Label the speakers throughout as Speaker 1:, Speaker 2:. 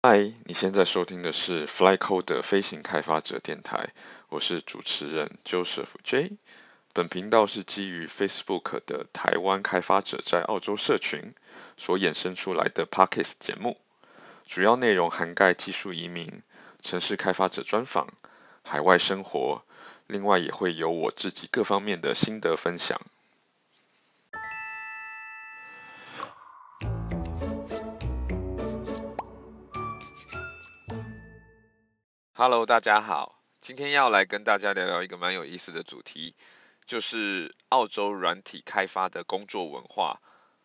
Speaker 1: 嗨，你现在收听的是 FlyCoder 飞行开发者电台，我是主持人 Joseph J。本频道是基于 Facebook 的台湾开发者在澳洲社群所衍生出来的 Podcast 节目，主要内容涵盖技术移民、城市开发者专访、海外生活，另外也会有我自己各方面的心得分享。Hello，大家好，今天要来跟大家聊聊一个蛮有意思的主题，就是澳洲软体开发的工作文化。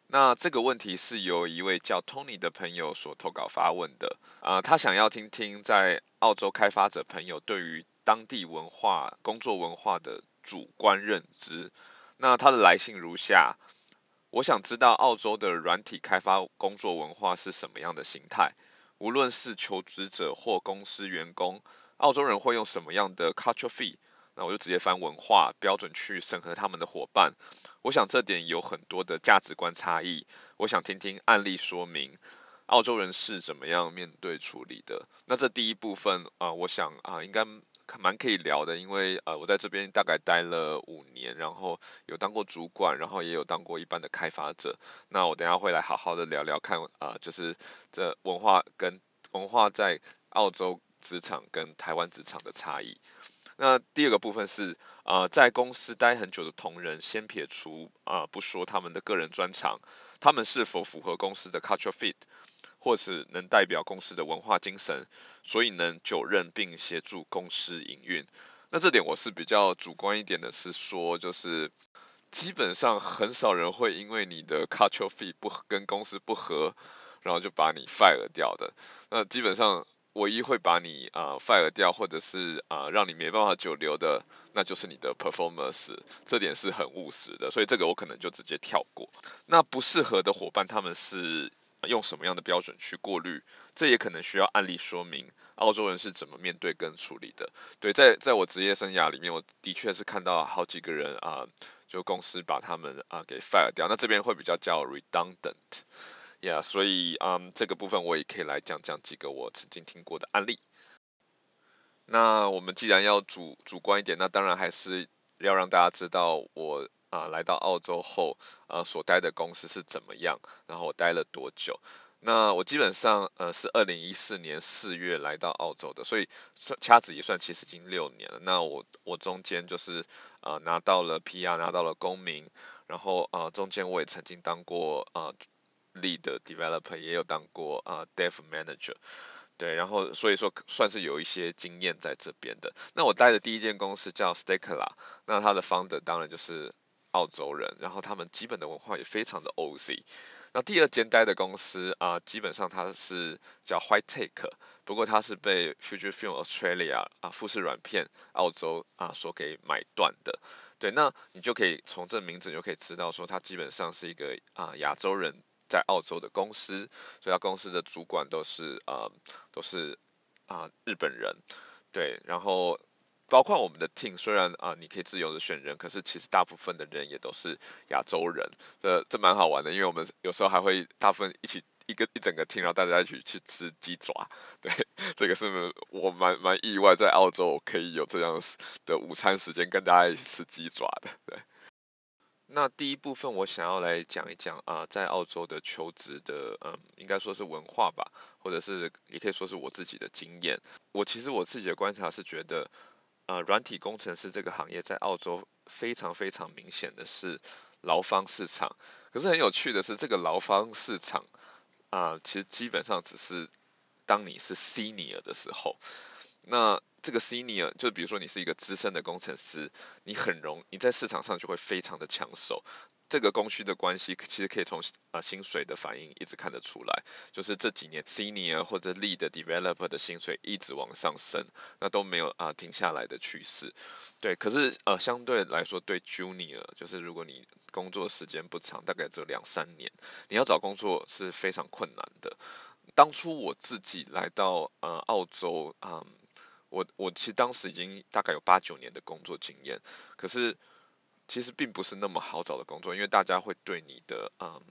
Speaker 1: 那这个问题是由一位叫 Tony 的朋友所投稿发问的，啊、呃，他想要听听在澳洲开发者朋友对于当地文化、工作文化的主观认知。那他的来信如下：我想知道澳洲的软体开发工作文化是什么样的形态。无论是求职者或公司员工，澳洲人会用什么样的 culture fee？那我就直接翻文化标准去审核他们的伙伴。我想这点有很多的价值观差异。我想听听案例说明，澳洲人是怎么样面对处理的。那这第一部分啊、我想啊、呃，应该。蛮可以聊的，因为呃，我在这边大概待了五年，然后有当过主管，然后也有当过一般的开发者。那我等下会来好好的聊聊看、呃，就是这文化跟文化在澳洲职场跟台湾职场的差异。那第二个部分是啊、呃，在公司待很久的同仁，先撇除啊、呃，不说他们的个人专长，他们是否符合公司的 culture fit？或是能代表公司的文化精神，所以能久任并协助公司营运。那这点我是比较主观一点的，是说就是基本上很少人会因为你的 culture fit 不跟公司不合，然后就把你 fire 掉的。那基本上唯一会把你啊、fire 掉，或者是啊、让你没办法久留的，那就是你的 performance。这点是很务实的，所以这个我可能就直接跳过。那不适合的伙伴，他们是。用什么样的标准去过滤？这也可能需要案例说明，澳洲人是怎么面对跟处理的。对，在在我职业生涯里面，我的确是看到好几个人啊、就公司把他们啊给 fire 掉。那这边会比较叫 redundant，yeah，所以嗯，这个部分我也可以来讲讲几个我曾经听过的案例。那我们既然要主主观一点，那当然还是要让大家知道我。啊，来到澳洲后，呃，所待的公司是怎么样？然后我待了多久？那我基本上，呃，是二零一四年四月来到澳洲的，所以掐指一算，其实已经六年了。那我我中间就是，呃，拿到了 PR，拿到了公民，然后呃，中间我也曾经当过呃 lead developer，也有当过呃 dev manager，对，然后所以说算是有一些经验在这边的。那我待的第一间公司叫 Stakela，那它的 founder 当然就是。澳洲人，然后他们基本的文化也非常的 OZ。那第二间待的公司啊、基本上它是叫 Whitetake，不过它是被 Fujifilm Australia 啊富士软片澳洲啊所给买断的。对，那你就可以从这名字你就可以知道说，它基本上是一个啊亚洲人在澳洲的公司，所以它公司的主管都是啊都是啊日本人。对，然后。包括我们的 team，虽然啊，你可以自由的选人，可是其实大部分的人也都是亚洲人，这这蛮好玩的，因为我们有时候还会大部分一起一个一整个 team，然后大家一起去吃鸡爪，对，这个是我蛮蛮意外，在澳洲可以有这样的午餐时间跟大家一起吃鸡爪的，对。那第一部分我想要来讲一讲啊，在澳洲的求职的，嗯，应该说是文化吧，或者是也可以说是我自己的经验。我其实我自己的观察是觉得。呃，软体工程师这个行业在澳洲非常非常明显的是劳方市场。可是很有趣的是，这个劳方市场啊、其实基本上只是当你是 senior 的时候，那这个 senior 就比如说你是一个资深的工程师，你很容你在市场上就会非常的抢手。这个供需的关系，其实可以从啊薪水的反应一直看得出来，就是这几年 senior 或者 lead developer 的薪水一直往上升，那都没有啊停下来的趋势。对，可是呃相对来说对 junior，就是如果你工作时间不长，大概只有两三年，你要找工作是非常困难的。当初我自己来到呃澳洲啊、嗯，我我其实当时已经大概有八九年的工作经验，可是。其实并不是那么好找的工作，因为大家会对你的嗯，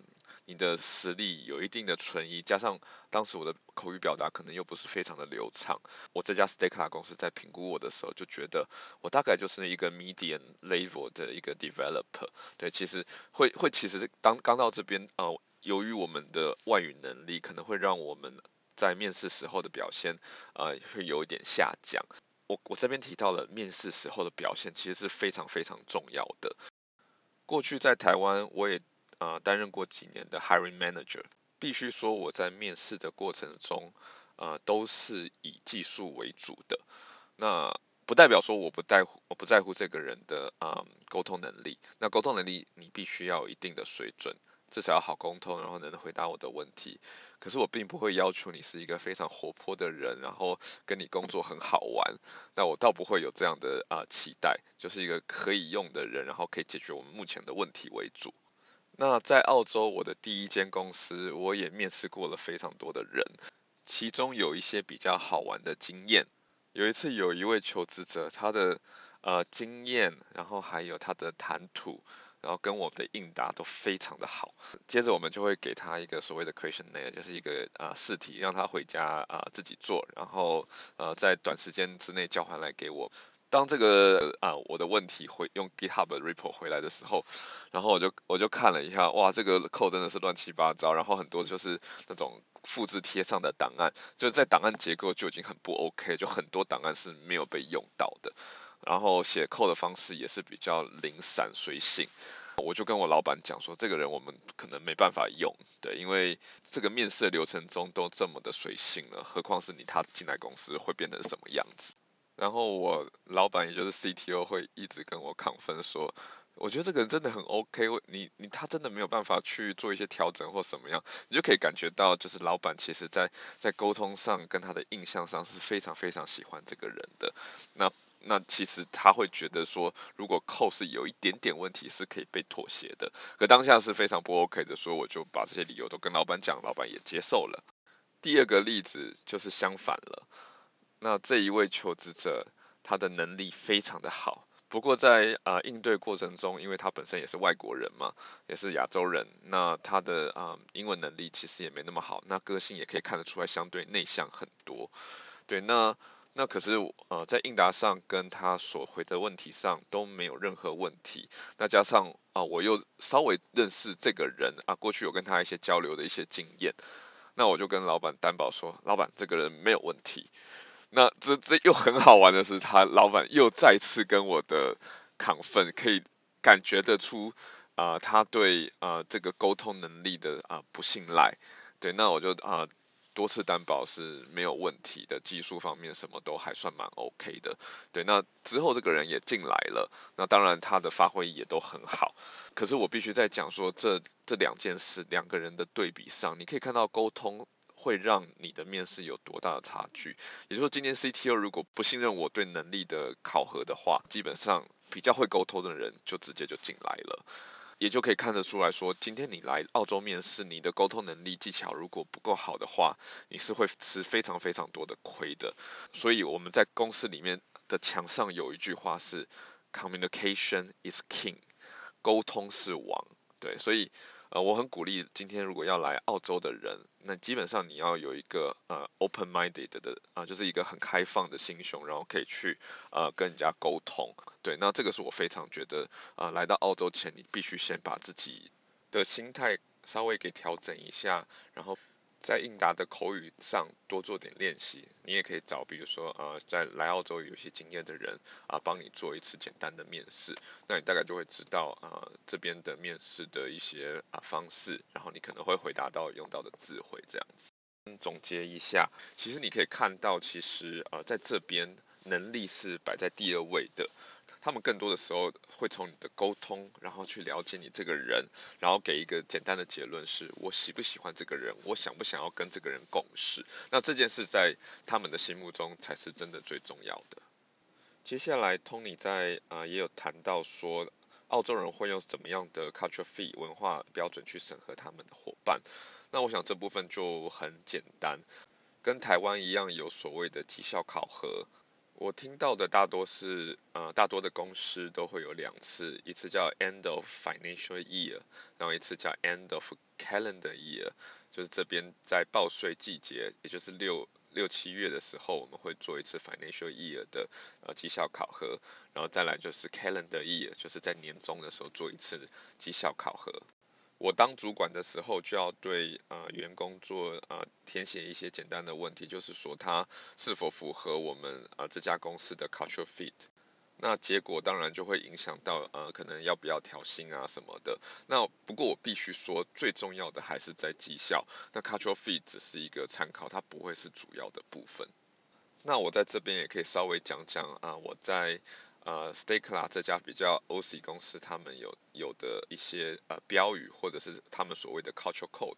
Speaker 1: 你的实力有一定的存疑，加上当时我的口语表达可能又不是非常的流畅，我这家 Stackline 公司在评估我的时候就觉得我大概就是一个 medium level 的一个 developer。对，其实会会其实当刚到这边呃，由于我们的外语能力可能会让我们在面试时候的表现呃会有一点下降。我我这边提到了面试时候的表现其实是非常非常重要的。过去在台湾我也呃担任过几年的 hiring manager，必须说我在面试的过程中呃都是以技术为主的。那不代表说我不在乎我不在乎这个人的啊、沟通能力，那沟通能力你必须要有一定的水准。至少要好沟通，然后能回答我的问题。可是我并不会要求你是一个非常活泼的人，然后跟你工作很好玩。那我倒不会有这样的啊、期待，就是一个可以用的人，然后可以解决我们目前的问题为主。那在澳洲，我的第一间公司，我也面试过了非常多的人，其中有一些比较好玩的经验。有一次，有一位求职者，他的呃经验，然后还有他的谈吐。然后跟我们的应答都非常的好，接着我们就会给他一个所谓的 questionnaire，就是一个啊试题，让他回家啊自己做，然后呃在短时间之内交还来给我。当这个啊我的问题回用 GitHub report 回来的时候，然后我就我就看了一下，哇，这个扣真的是乱七八糟，然后很多就是那种复制贴上的档案，就在档案结构就已经很不 OK，就很多档案是没有被用到的。然后写 code 的方式也是比较零散随性，我就跟我老板讲说，这个人我们可能没办法用，对，因为这个面试流程中都这么的随性了，何况是你他进来公司会变成什么样子？然后我老板也就是 CTO 会一直跟我抗分说，我觉得这个人真的很 OK，你你他真的没有办法去做一些调整或什么样，你就可以感觉到就是老板其实在在沟通上跟他的印象上是非常非常喜欢这个人的，那。那其实他会觉得说，如果扣是有一点点问题，是可以被妥协的。可当下是非常不 OK 的，所以我就把这些理由都跟老板讲，老板也接受了。第二个例子就是相反了。那这一位求职者，他的能力非常的好，不过在啊、应对过程中，因为他本身也是外国人嘛，也是亚洲人，那他的啊、英文能力其实也没那么好，那个性也可以看得出来相对内向很多。对，那。那可是呃，在应答上跟他所回的问题上都没有任何问题。那加上啊、我又稍微认识这个人啊，过去有跟他一些交流的一些经验，那我就跟老板担保说，老板这个人没有问题。那这这又很好玩的是，他老板又再次跟我的亢奋可以感觉得出啊、他对啊、这个沟通能力的啊、不信赖。对，那我就啊。多次担保是没有问题的，技术方面什么都还算蛮 OK 的。对，那之后这个人也进来了，那当然他的发挥也都很好。可是我必须在讲说这这两件事两个人的对比上，你可以看到沟通会让你的面试有多大的差距。也就是说，今天 CTO 如果不信任我对能力的考核的话，基本上比较会沟通的人就直接就进来了。也就可以看得出来说，今天你来澳洲面试，你的沟通能力技巧如果不够好的话，你是会吃非常非常多的亏的。所以我们在公司里面的墙上有一句话是 “Communication is king”，沟通是王。对，所以。呃，我很鼓励今天如果要来澳洲的人，那基本上你要有一个呃 open-minded 的啊，就是一个很开放的心胸，然后可以去呃跟人家沟通。对，那这个是我非常觉得啊，来到澳洲前你必须先把自己的心态稍微给调整一下，然后。在应答的口语上多做点练习，你也可以找，比如说啊、在来澳洲有些经验的人啊，帮你做一次简单的面试，那你大概就会知道啊这边的面试的一些啊方式，然后你可能会回答到用到的词汇这样子。总结一下，其实你可以看到，其实啊在这边能力是摆在第二位的。他们更多的时候会从你的沟通，然后去了解你这个人，然后给一个简单的结论是：我喜不喜欢这个人，我想不想要跟这个人共事。那这件事在他们的心目中才是真的最重要的。接下来，Tony 在啊、也有谈到说，澳洲人会用怎么样的 culture fee 文化标准去审核他们的伙伴。那我想这部分就很简单，跟台湾一样有所谓的绩效考核。我听到的大多是，呃，大多的公司都会有两次，一次叫 end of financial year，然后一次叫 end of calendar year，就是这边在报税季节，也就是六六七月的时候，我们会做一次 financial year 的呃绩效考核，然后再来就是 calendar year，就是在年终的时候做一次绩效考核。我当主管的时候，就要对啊、呃、员工做啊、填写一些简单的问题，就是说他是否符合我们啊、呃、这家公司的 culture fit。那结果当然就会影响到呃可能要不要调薪啊什么的。那不过我必须说，最重要的还是在绩效。那 culture fit 只是一个参考，它不会是主要的部分。那我在这边也可以稍微讲讲啊、我在。呃，Stakela 这家比较 OC 公司，他们有有的一些呃标语，或者是他们所谓的 culture code。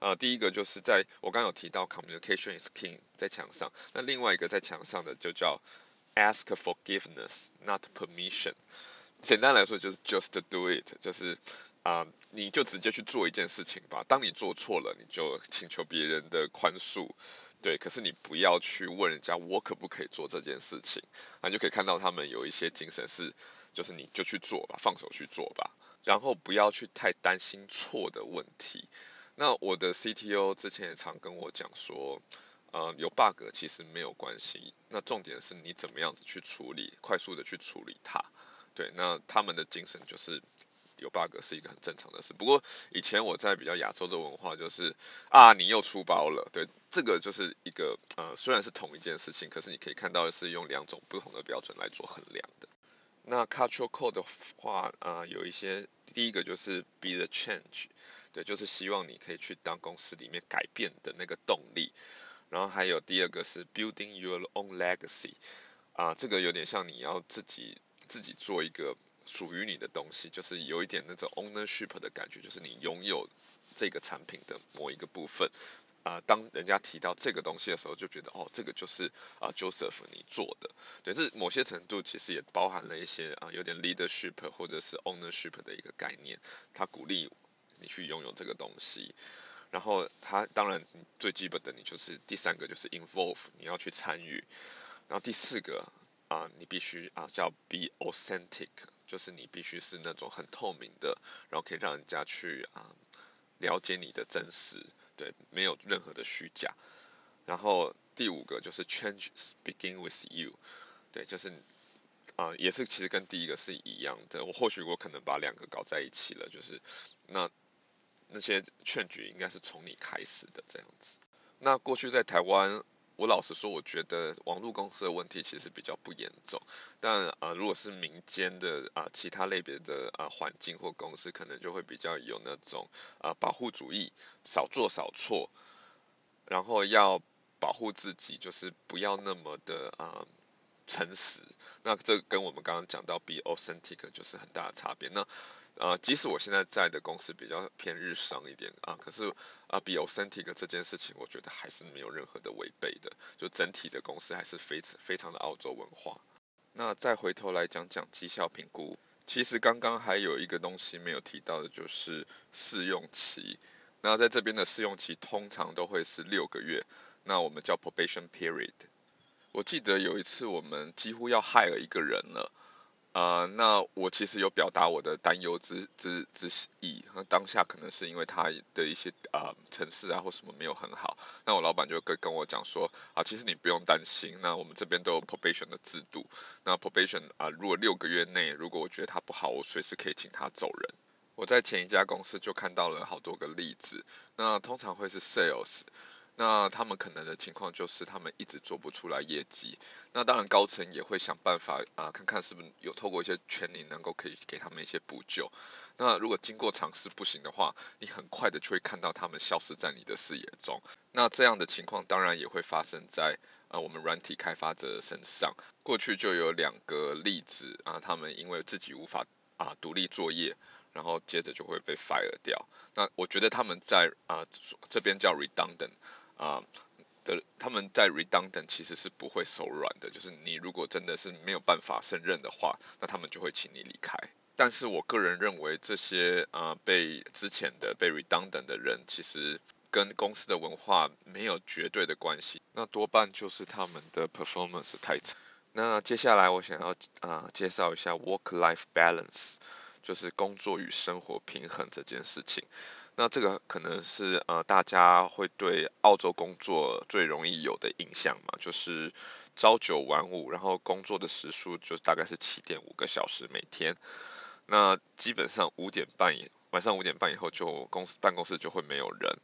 Speaker 1: 呃，第一个就是在我刚有提到 communication is king 在墙上，那另外一个在墙上的就叫 ask forgiveness not permission。简单来说就是 just do it，就是啊、你就直接去做一件事情吧。当你做错了，你就请求别人的宽恕。对，可是你不要去问人家我可不可以做这件事情，那就可以看到他们有一些精神是，就是你就去做吧，放手去做吧，然后不要去太担心错的问题。那我的 CTO 之前也常跟我讲说，呃，有 bug 其实没有关系，那重点是你怎么样子去处理，快速的去处理它。对，那他们的精神就是。有 bug 是一个很正常的事，不过以前我在比较亚洲的文化就是啊，你又出包了，对，这个就是一个呃，虽然是同一件事情，可是你可以看到的是用两种不同的标准来做衡量的。那 cultural code 的话啊、呃，有一些第一个就是 be the change，对，就是希望你可以去当公司里面改变的那个动力。然后还有第二个是 building your own legacy，啊、这个有点像你要自己自己做一个。属于你的东西，就是有一点那种 ownership 的感觉，就是你拥有这个产品的某一个部分。啊、呃，当人家提到这个东西的时候，就觉得哦，这个就是啊、Joseph 你做的。对，这某些程度其实也包含了一些啊、有点 leadership 或者是 ownership 的一个概念。他鼓励你去拥有这个东西。然后他当然最基本的，你就是第三个就是 involve，你要去参与。然后第四个。啊、你必须啊叫 be authentic，就是你必须是那种很透明的，然后可以让人家去啊、了解你的真实，对，没有任何的虚假。然后第五个就是 change begin with you，对，就是啊、也是其实跟第一个是一样的。我或许我可能把两个搞在一起了，就是那那些劝举应该是从你开始的这样子。那过去在台湾。我老实说，我觉得网络公司的问题其实比较不严重，但啊、如果是民间的啊、其他类别的啊环境或公司，可能就会比较有那种啊保护主义，少做少错，然后要保护自己，就是不要那么的啊诚实。那这跟我们刚刚讲到 be authentic 就是很大的差别。那啊，即使我现在在的公司比较偏日商一点啊，可是啊，be authentic 这件事情，我觉得还是没有任何的违背的。就整体的公司还是非常非常的澳洲文化。那再回头来讲讲绩效评估，其实刚刚还有一个东西没有提到的，就是试用期。那在这边的试用期通常都会是六个月，那我们叫 probation period。我记得有一次我们几乎要害了一个人了。啊、那我其实有表达我的担忧之之之意，那当下可能是因为他的一些啊城市啊或什么没有很好，那我老板就跟跟我讲说啊，其实你不用担心，那我们这边都有 probation 的制度，那 probation 啊，如果六个月内如果我觉得他不好，我随时可以请他走人。我在前一家公司就看到了好多个例子，那通常会是 sales。那他们可能的情况就是他们一直做不出来业绩，那当然高层也会想办法啊，看看是不是有透过一些权利能够可以给他们一些补救。那如果经过尝试不行的话，你很快的就会看到他们消失在你的视野中。那这样的情况当然也会发生在啊我们软体开发者身上。过去就有两个例子啊，他们因为自己无法啊独立作业。然后接着就会被 fire 掉。那我觉得他们在啊、这边叫 redundant 啊、的，他们在 redundant 其实是不会手软的。就是你如果真的是没有办法胜任的话，那他们就会请你离开。但是我个人认为这些啊、被之前的被 redundant 的人，其实跟公司的文化没有绝对的关系。那多半就是他们的 performance 太差。那接下来我想要啊、介绍一下 work-life balance，就是工作与生活平衡这件事情。那这个可能是呃大家会对澳洲工作最容易有的印象嘛，就是朝九晚五，然后工作的时数就大概是七点五个小时每天。那基本上五点半晚上五点半以后就公司办公室就会没有人。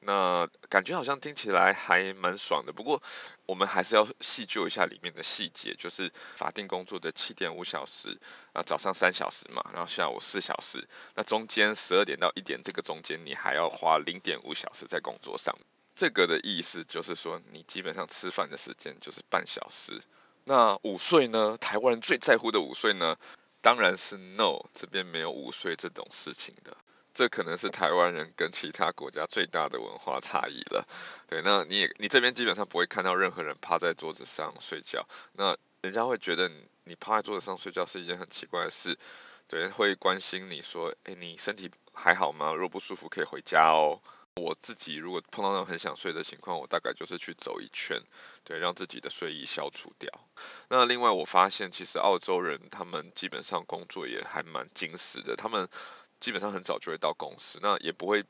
Speaker 1: 那感觉好像听起来还蛮爽的，不过我们还是要细究一下里面的细节，就是法定工作的七点五小时啊，早上三小时嘛，然后下午四小时，那中间十二点到一点这个中间你还要花零点五小时在工作上，这个的意思就是说你基本上吃饭的时间就是半小时。那午睡呢？台湾人最在乎的午睡呢？当然是 no，这边没有午睡这种事情的。这可能是台湾人跟其他国家最大的文化差异了。对，那你也你这边基本上不会看到任何人趴在桌子上睡觉，那人家会觉得你你趴在桌子上睡觉是一件很奇怪的事。对，会关心你说，哎，你身体还好吗？如果不舒服可以回家哦。我自己如果碰到那种很想睡的情况，我大概就是去走一圈，对，让自己的睡意消除掉。那另外我发现，其实澳洲人他们基本上工作也还蛮精实的，他们。基本上很早就会到公司，那也不会，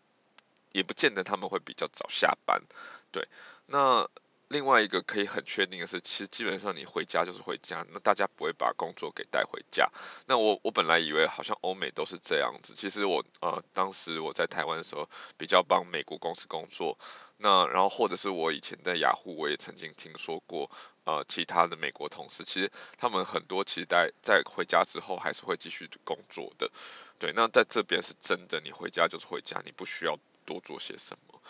Speaker 1: 也不见得他们会比较早下班，对。那另外一个可以很确定的是，其实基本上你回家就是回家，那大家不会把工作给带回家。那我我本来以为好像欧美都是这样子，其实我呃当时我在台湾的时候比较帮美国公司工作，那然后或者是我以前在雅虎，我也曾经听说过。呃，其他的美国同事，其实他们很多期待在回家之后还是会继续工作的，对。那在这边是真的，你回家就是回家，你不需要多做些什么，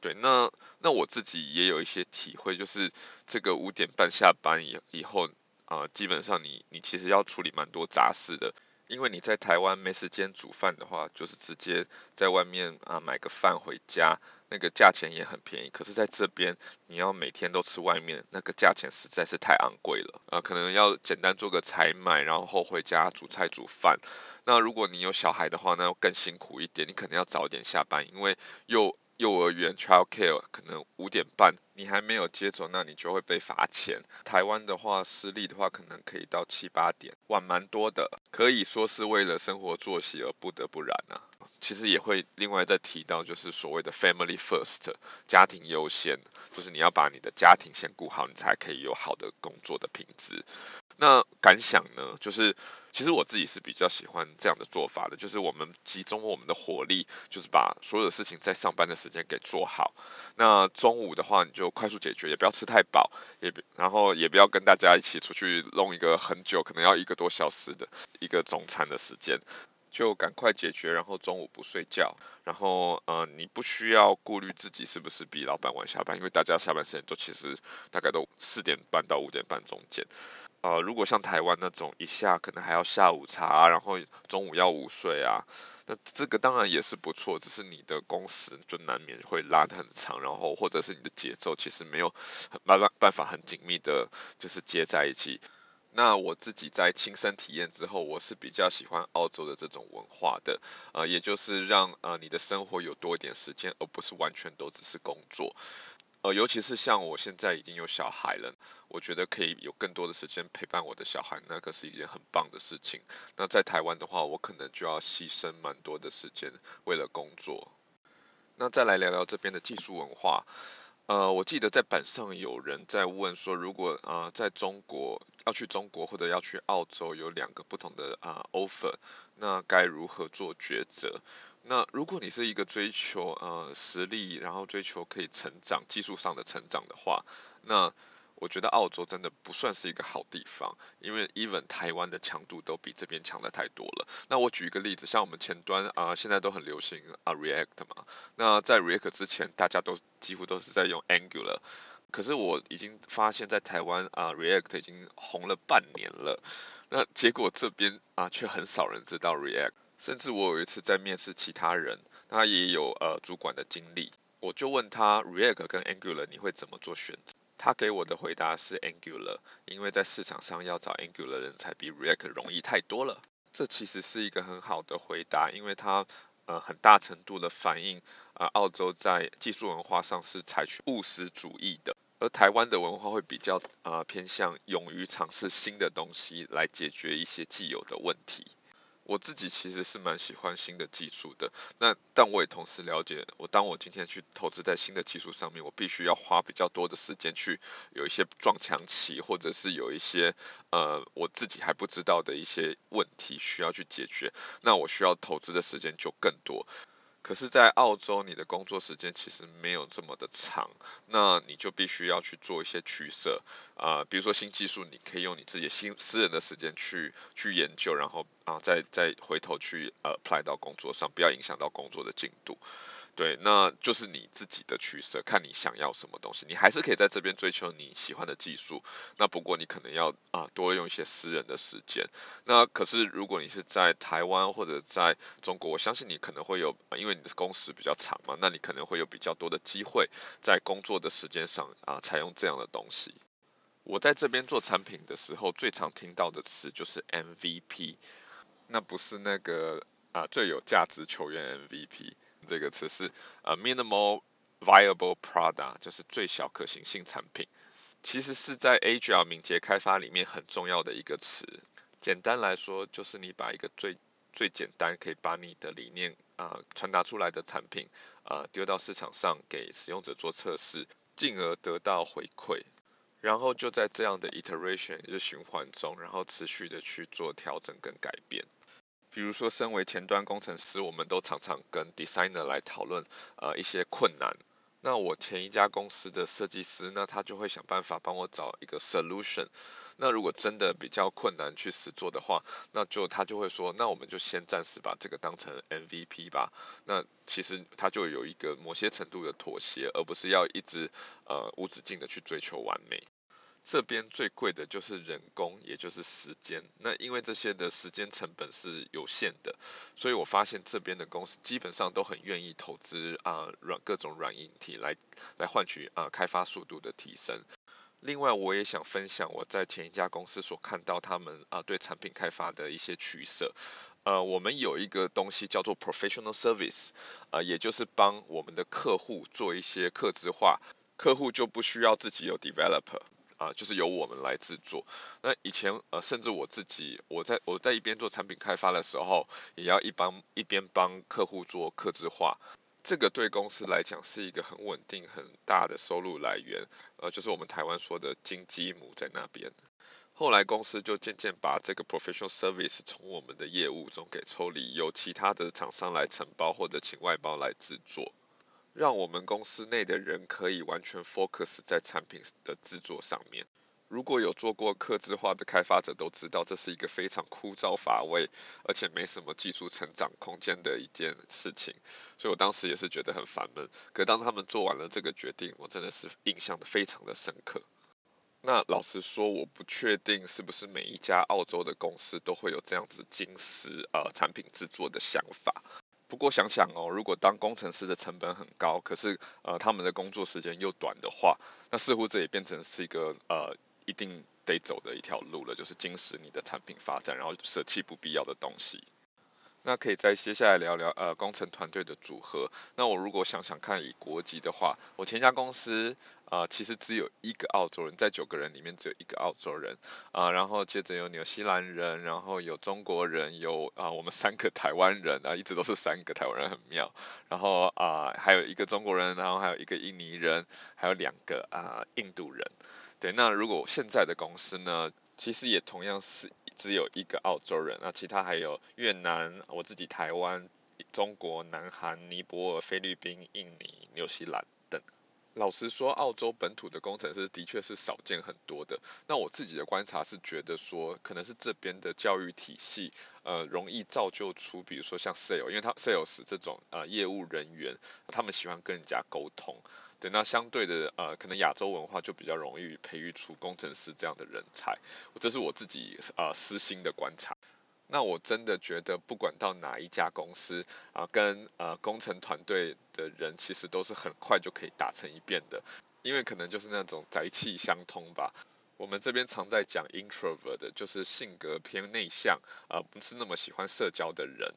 Speaker 1: 对。那那我自己也有一些体会，就是这个五点半下班以以后，啊、基本上你你其实要处理蛮多杂事的。因为你在台湾没时间煮饭的话，就是直接在外面啊买个饭回家，那个价钱也很便宜。可是在这边，你要每天都吃外面，那个价钱实在是太昂贵了啊！可能要简单做个采买，然后回家煮菜煮饭。那如果你有小孩的话，那要更辛苦一点，你可能要早点下班，因为又。幼儿园 child care 可能五点半你还没有接走，那你就会被罚钱。台湾的话，私立的话可能可以到七八点，晚蛮多的，可以说是为了生活作息而不得不然啊。其实也会另外再提到，就是所谓的 family first，家庭优先，就是你要把你的家庭先顾好，你才可以有好的工作的品质。那感想呢？就是其实我自己是比较喜欢这样的做法的，就是我们集中我们的火力，就是把所有的事情在上班的时间给做好。那中午的话，你就快速解决，也不要吃太饱，也然后也不要跟大家一起出去弄一个很久，可能要一个多小时的一个中餐的时间，就赶快解决，然后中午不睡觉，然后呃，你不需要顾虑自己是不是比老板晚下班，因为大家下班时间都其实大概都四点半到五点半中间。呃，如果像台湾那种一下可能还要下午茶，然后中午要午睡啊，那这个当然也是不错，只是你的工时就难免会拉得很长，然后或者是你的节奏其实没有办办办法很紧密的，就是接在一起。那我自己在亲身体验之后，我是比较喜欢澳洲的这种文化的，呃，也就是让呃你的生活有多一点时间，而不是完全都只是工作。呃，尤其是像我现在已经有小孩了，我觉得可以有更多的时间陪伴我的小孩，那可是一件很棒的事情。那在台湾的话，我可能就要牺牲蛮多的时间为了工作。那再来聊聊这边的技术文化。呃，我记得在板上有人在问说，如果啊、呃、在中国要去中国或者要去澳洲有两个不同的啊、offer，那该如何做抉择？那如果你是一个追求呃实力，然后追求可以成长技术上的成长的话，那我觉得澳洲真的不算是一个好地方，因为 even 台湾的强度都比这边强的太多了。那我举一个例子，像我们前端啊、呃，现在都很流行啊 React 嘛，那在 React 之前，大家都几乎都是在用 Angular，可是我已经发现，在台湾啊 React 已经红了半年了，那结果这边啊却很少人知道 React。甚至我有一次在面试其他人，他也有呃主管的经历，我就问他 React 跟 Angular 你会怎么做选择？他给我的回答是 Angular，因为在市场上要找 Angular 人才比 React 容易太多了。这其实是一个很好的回答，因为它呃很大程度的反映啊、呃、澳洲在技术文化上是采取务实主义的。而台湾的文化会比较啊、呃、偏向勇于尝试新的东西来解决一些既有的问题。我自己其实是蛮喜欢新的技术的，那但我也同时了解，我当我今天去投资在新的技术上面，我必须要花比较多的时间去有一些撞墙期，或者是有一些呃我自己还不知道的一些问题需要去解决，那我需要投资的时间就更多。可是，在澳洲，你的工作时间其实没有这么的长，那你就必须要去做一些取舍啊、比如说新技术，你可以用你自己新私人的时间去去研究，然后啊、再再回头去呃 apply 到工作上，不要影响到工作的进度。对，那就是你自己的取舍，看你想要什么东西。你还是可以在这边追求你喜欢的技术，那不过你可能要啊多用一些私人的时间。那可是如果你是在台湾或者在中国，我相信你可能会有，因为你的工时比较长嘛，那你可能会有比较多的机会在工作的时间上啊采用这样的东西。我在这边做产品的时候，最常听到的词就是 MVP，那不是那个啊最有价值球员 MVP。这个词是呃 minimal viable product，就是最小可行性产品，其实是在 Agile 敏捷开发里面很重要的一个词。简单来说，就是你把一个最最简单可以把你的理念啊、传达出来的产品啊、丢到市场上给使用者做测试，进而得到回馈，然后就在这样的 iteration 就循环中，然后持续的去做调整跟改变。比如说，身为前端工程师，我们都常常跟 designer 来讨论呃一些困难。那我前一家公司的设计师，那他就会想办法帮我找一个 solution。那如果真的比较困难去实做的话，那就他就会说，那我们就先暂时把这个当成 MVP 吧。那其实他就有一个某些程度的妥协，而不是要一直呃无止境的去追求完美。这边最贵的就是人工，也就是时间。那因为这些的时间成本是有限的，所以我发现这边的公司基本上都很愿意投资啊软各种软硬体来来换取啊开发速度的提升。另外，我也想分享我在前一家公司所看到他们啊对产品开发的一些取舍。呃，我们有一个东西叫做 professional service，啊，也就是帮我们的客户做一些客制化，客户就不需要自己有 developer。啊，就是由我们来制作。那以前呃，甚至我自己，我在我在一边做产品开发的时候，也要一帮一边帮客户做客制化。这个对公司来讲是一个很稳定、很大的收入来源。呃，就是我们台湾说的金鸡母在那边。后来公司就渐渐把这个 professional service 从我们的业务中给抽离，由其他的厂商来承包或者请外包来制作。让我们公司内的人可以完全 focus 在产品的制作上面。如果有做过客制化的开发者都知道，这是一个非常枯燥乏味，而且没什么技术成长空间的一件事情。所以我当时也是觉得很烦闷。可当他们做完了这个决定，我真的是印象的非常的深刻。那老实说，我不确定是不是每一家澳洲的公司都会有这样子精实呃产品制作的想法。不过想想哦，如果当工程师的成本很高，可是呃他们的工作时间又短的话，那似乎这也变成是一个呃一定得走的一条路了，就是精实你的产品发展，然后舍弃不必要的东西。那可以再接下来聊聊呃工程团队的组合。那我如果想想看以国籍的话，我前家公司啊、其实只有一个澳洲人，在九个人里面只有一个澳洲人啊、然后接着有纽西兰人，然后有中国人，有啊、我们三个台湾人啊，一直都是三个台湾人很妙。然后啊、还有一个中国人，然后还有一个印尼人，还有两个啊、印度人。对，那如果现在的公司呢，其实也同样是。只有一个澳洲人，那其他还有越南、我自己台湾、中国、南韩、尼泊尔、菲律宾、印尼、纽西兰。老实说，澳洲本土的工程师的确是少见很多的。那我自己的观察是觉得说，可能是这边的教育体系，呃，容易造就出，比如说像 sales，因为他 sales 这种呃业务人员，他们喜欢跟人家沟通。对，那相对的呃，可能亚洲文化就比较容易培育出工程师这样的人才。这是我自己呃私心的观察。那我真的觉得，不管到哪一家公司啊、跟呃工程团队的人，其实都是很快就可以打成一片的，因为可能就是那种宅气相通吧。我们这边常在讲 introvert，就是性格偏内向而、不是那么喜欢社交的人。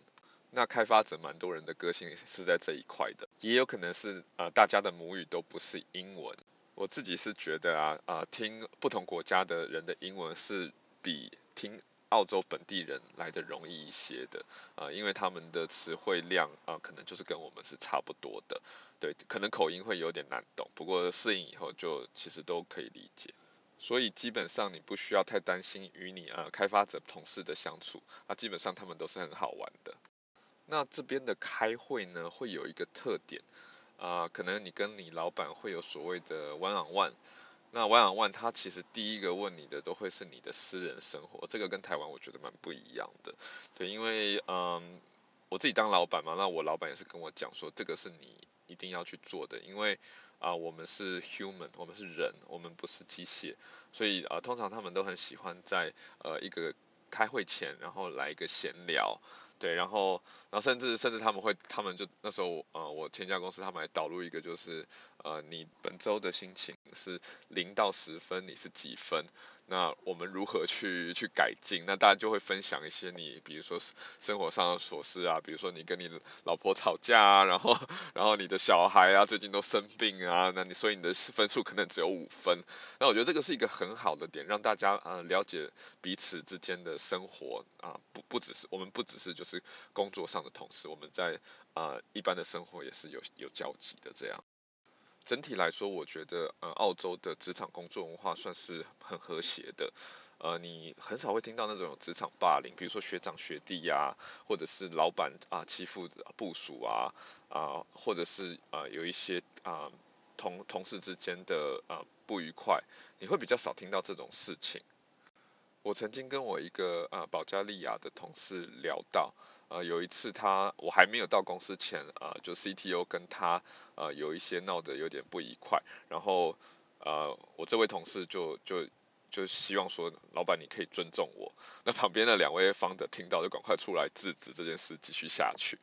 Speaker 1: 那开发者蛮多人的个性是在这一块的，也有可能是呃大家的母语都不是英文。我自己是觉得啊，啊、听不同国家的人的英文是比听澳洲本地人来的容易一些的，啊、因为他们的词汇量啊、可能就是跟我们是差不多的，对，可能口音会有点难懂，不过适应以后就其实都可以理解，所以基本上你不需要太担心与你啊、开发者同事的相处，啊、基本上他们都是很好玩的。那这边的开会呢，会有一个特点。啊、可能你跟你老板会有所谓的 one on one，那我想问他其实第一个问你的都会是你的私人生活，这个跟台湾我觉得蛮不一样的，对，因为嗯，我自己当老板嘛，那我老板也是跟我讲说，这个是你一定要去做的，因为啊、我们是 human，我们是人，我们不是机械，所以啊、呃，通常他们都很喜欢在呃一个开会前，然后来一个闲聊。对，然后，然后甚至甚至他们会，他们就那时候，呃，我前家公司他们还导入一个，就是，呃，你本周的心情是零到十分，你是几分？那我们如何去去改进？那大家就会分享一些你，比如说生活上的琐事啊，比如说你跟你老婆吵架啊，然后然后你的小孩啊最近都生病啊，那你所以你的分数可能只有五分。那我觉得这个是一个很好的点，让大家啊、了解彼此之间的生活啊，不不只是我们不只是就是工作上的同事，我们在啊、一般的生活也是有有交集的这样。整体来说，我觉得呃，澳洲的职场工作文化算是很和谐的。呃，你很少会听到那种职场霸凌，比如说学长学弟呀、或者是老板啊、欺负部属啊啊、或者是啊、有一些啊、同同事之间的啊、不愉快，你会比较少听到这种事情。我曾经跟我一个呃保加利亚的同事聊到。呃，有一次他我还没有到公司前，呃，就 CTO 跟他呃有一些闹得有点不愉快，然后呃我这位同事就就就希望说，老板你可以尊重我。那旁边的两位方的听到就赶快出来制止这件事继续下去。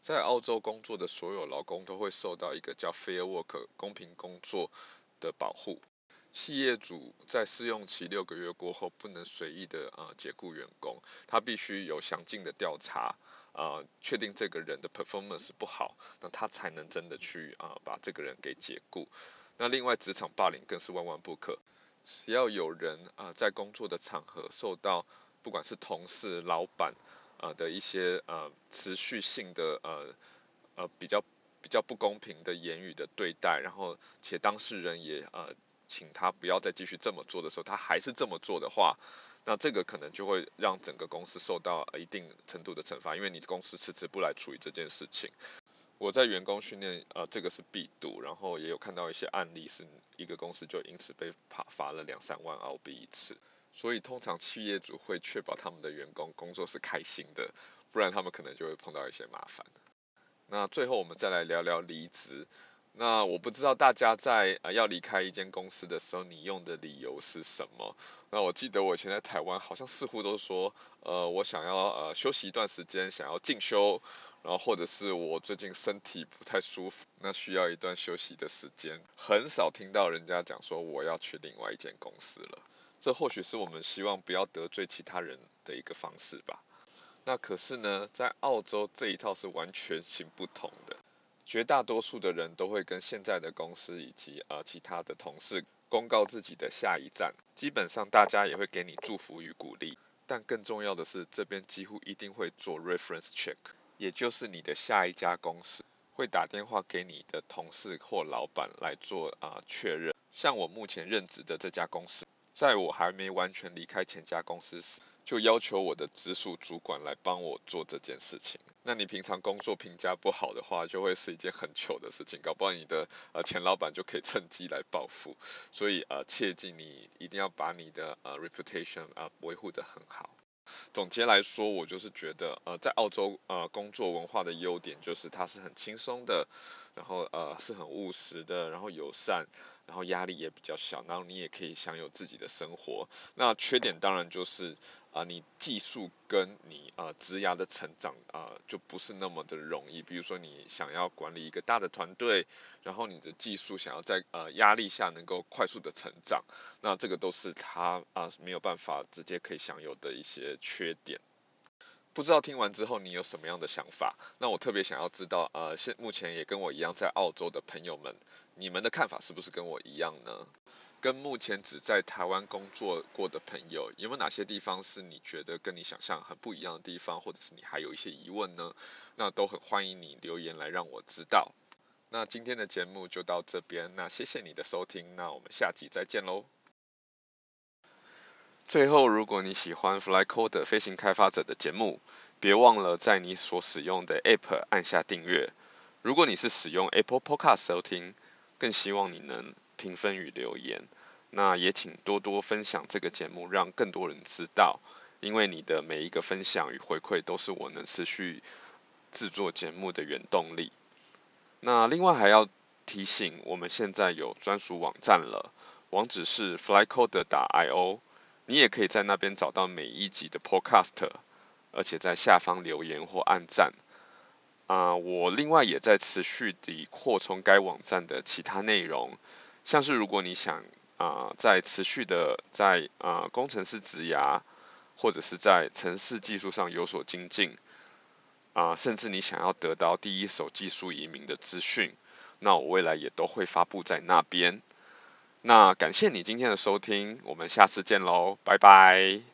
Speaker 1: 在澳洲工作的所有劳工都会受到一个叫 Fair Work 公平工作的保护。企业主在试用期六个月过后，不能随意的啊、解雇员工，他必须有详尽的调查啊，确、定这个人的 performance 不好，那他才能真的去啊、把这个人给解雇。那另外职场霸凌更是万万不可，只要有人啊、在工作的场合受到不管是同事、老板啊、的一些呃持续性的呃呃比较比较不公平的言语的对待，然后且当事人也呃。请他不要再继续这么做的时候，他还是这么做的话，那这个可能就会让整个公司受到一定程度的惩罚，因为你公司迟迟不来处理这件事情。我在员工训练，呃，这个是必读，然后也有看到一些案例，是一个公司就因此被罚罚了两三万澳币一次。所以通常企业主会确保他们的员工工作是开心的，不然他们可能就会碰到一些麻烦。那最后我们再来聊聊离职。那我不知道大家在呃要离开一间公司的时候，你用的理由是什么？那我记得我以前在台湾，好像似乎都说，呃，我想要呃休息一段时间，想要进修，然后或者是我最近身体不太舒服，那需要一段休息的时间。很少听到人家讲说我要去另外一间公司了。这或许是我们希望不要得罪其他人的一个方式吧。那可是呢，在澳洲这一套是完全行不通的。绝大多数的人都会跟现在的公司以及呃其他的同事公告自己的下一站，基本上大家也会给你祝福与鼓励，但更重要的是这边几乎一定会做 reference check，也就是你的下一家公司会打电话给你的同事或老板来做啊、确认。像我目前任职的这家公司，在我还没完全离开前家公司时，就要求我的直属主管来帮我做这件事情。那你平常工作评价不好的话，就会是一件很糗的事情，搞不好你的呃前老板就可以趁机来报复。所以呃切记你一定要把你的呃 reputation 啊、呃、维护得很好。总结来说，我就是觉得呃在澳洲呃工作文化的优点就是它是很轻松的，然后呃是很务实的，然后友善。然后压力也比较小，然后你也可以享有自己的生活。那缺点当然就是啊、你技术跟你啊、呃、职涯的成长啊、就不是那么的容易。比如说你想要管理一个大的团队，然后你的技术想要在呃压力下能够快速的成长，那这个都是他啊、没有办法直接可以享有的一些缺点。不知道听完之后你有什么样的想法？那我特别想要知道，呃，现目前也跟我一样在澳洲的朋友们，你们的看法是不是跟我一样呢？跟目前只在台湾工作过的朋友，有没有哪些地方是你觉得跟你想象很不一样的地方，或者是你还有一些疑问呢？那都很欢迎你留言来让我知道。那今天的节目就到这边，那谢谢你的收听，那我们下集再见喽。最后，如果你喜欢 flyCoder 飞行开发者的节目，别忘了在你所使用的 App 按下订阅。如果你是使用 Apple Podcast 收听，更希望你能评分与留言，那也请多多分享这个节目，让更多人知道。因为你的每一个分享与回馈，都是我能持续制作节目的原动力。那另外还要提醒，我们现在有专属网站了，网址是 flycoder.io，你也可以在那边找到每一集的 Podcast，而且在下方留言或按赞。啊、我另外也在持续地扩充该网站的其他内容，像是如果你想啊、在持续的在啊、工程师职涯，或者是在城市技术上有所精进，啊、甚至你想要得到第一手技术移民的资讯，那我未来也都会发布在那边。那感谢你今天的收听，我们下次见喽，拜拜。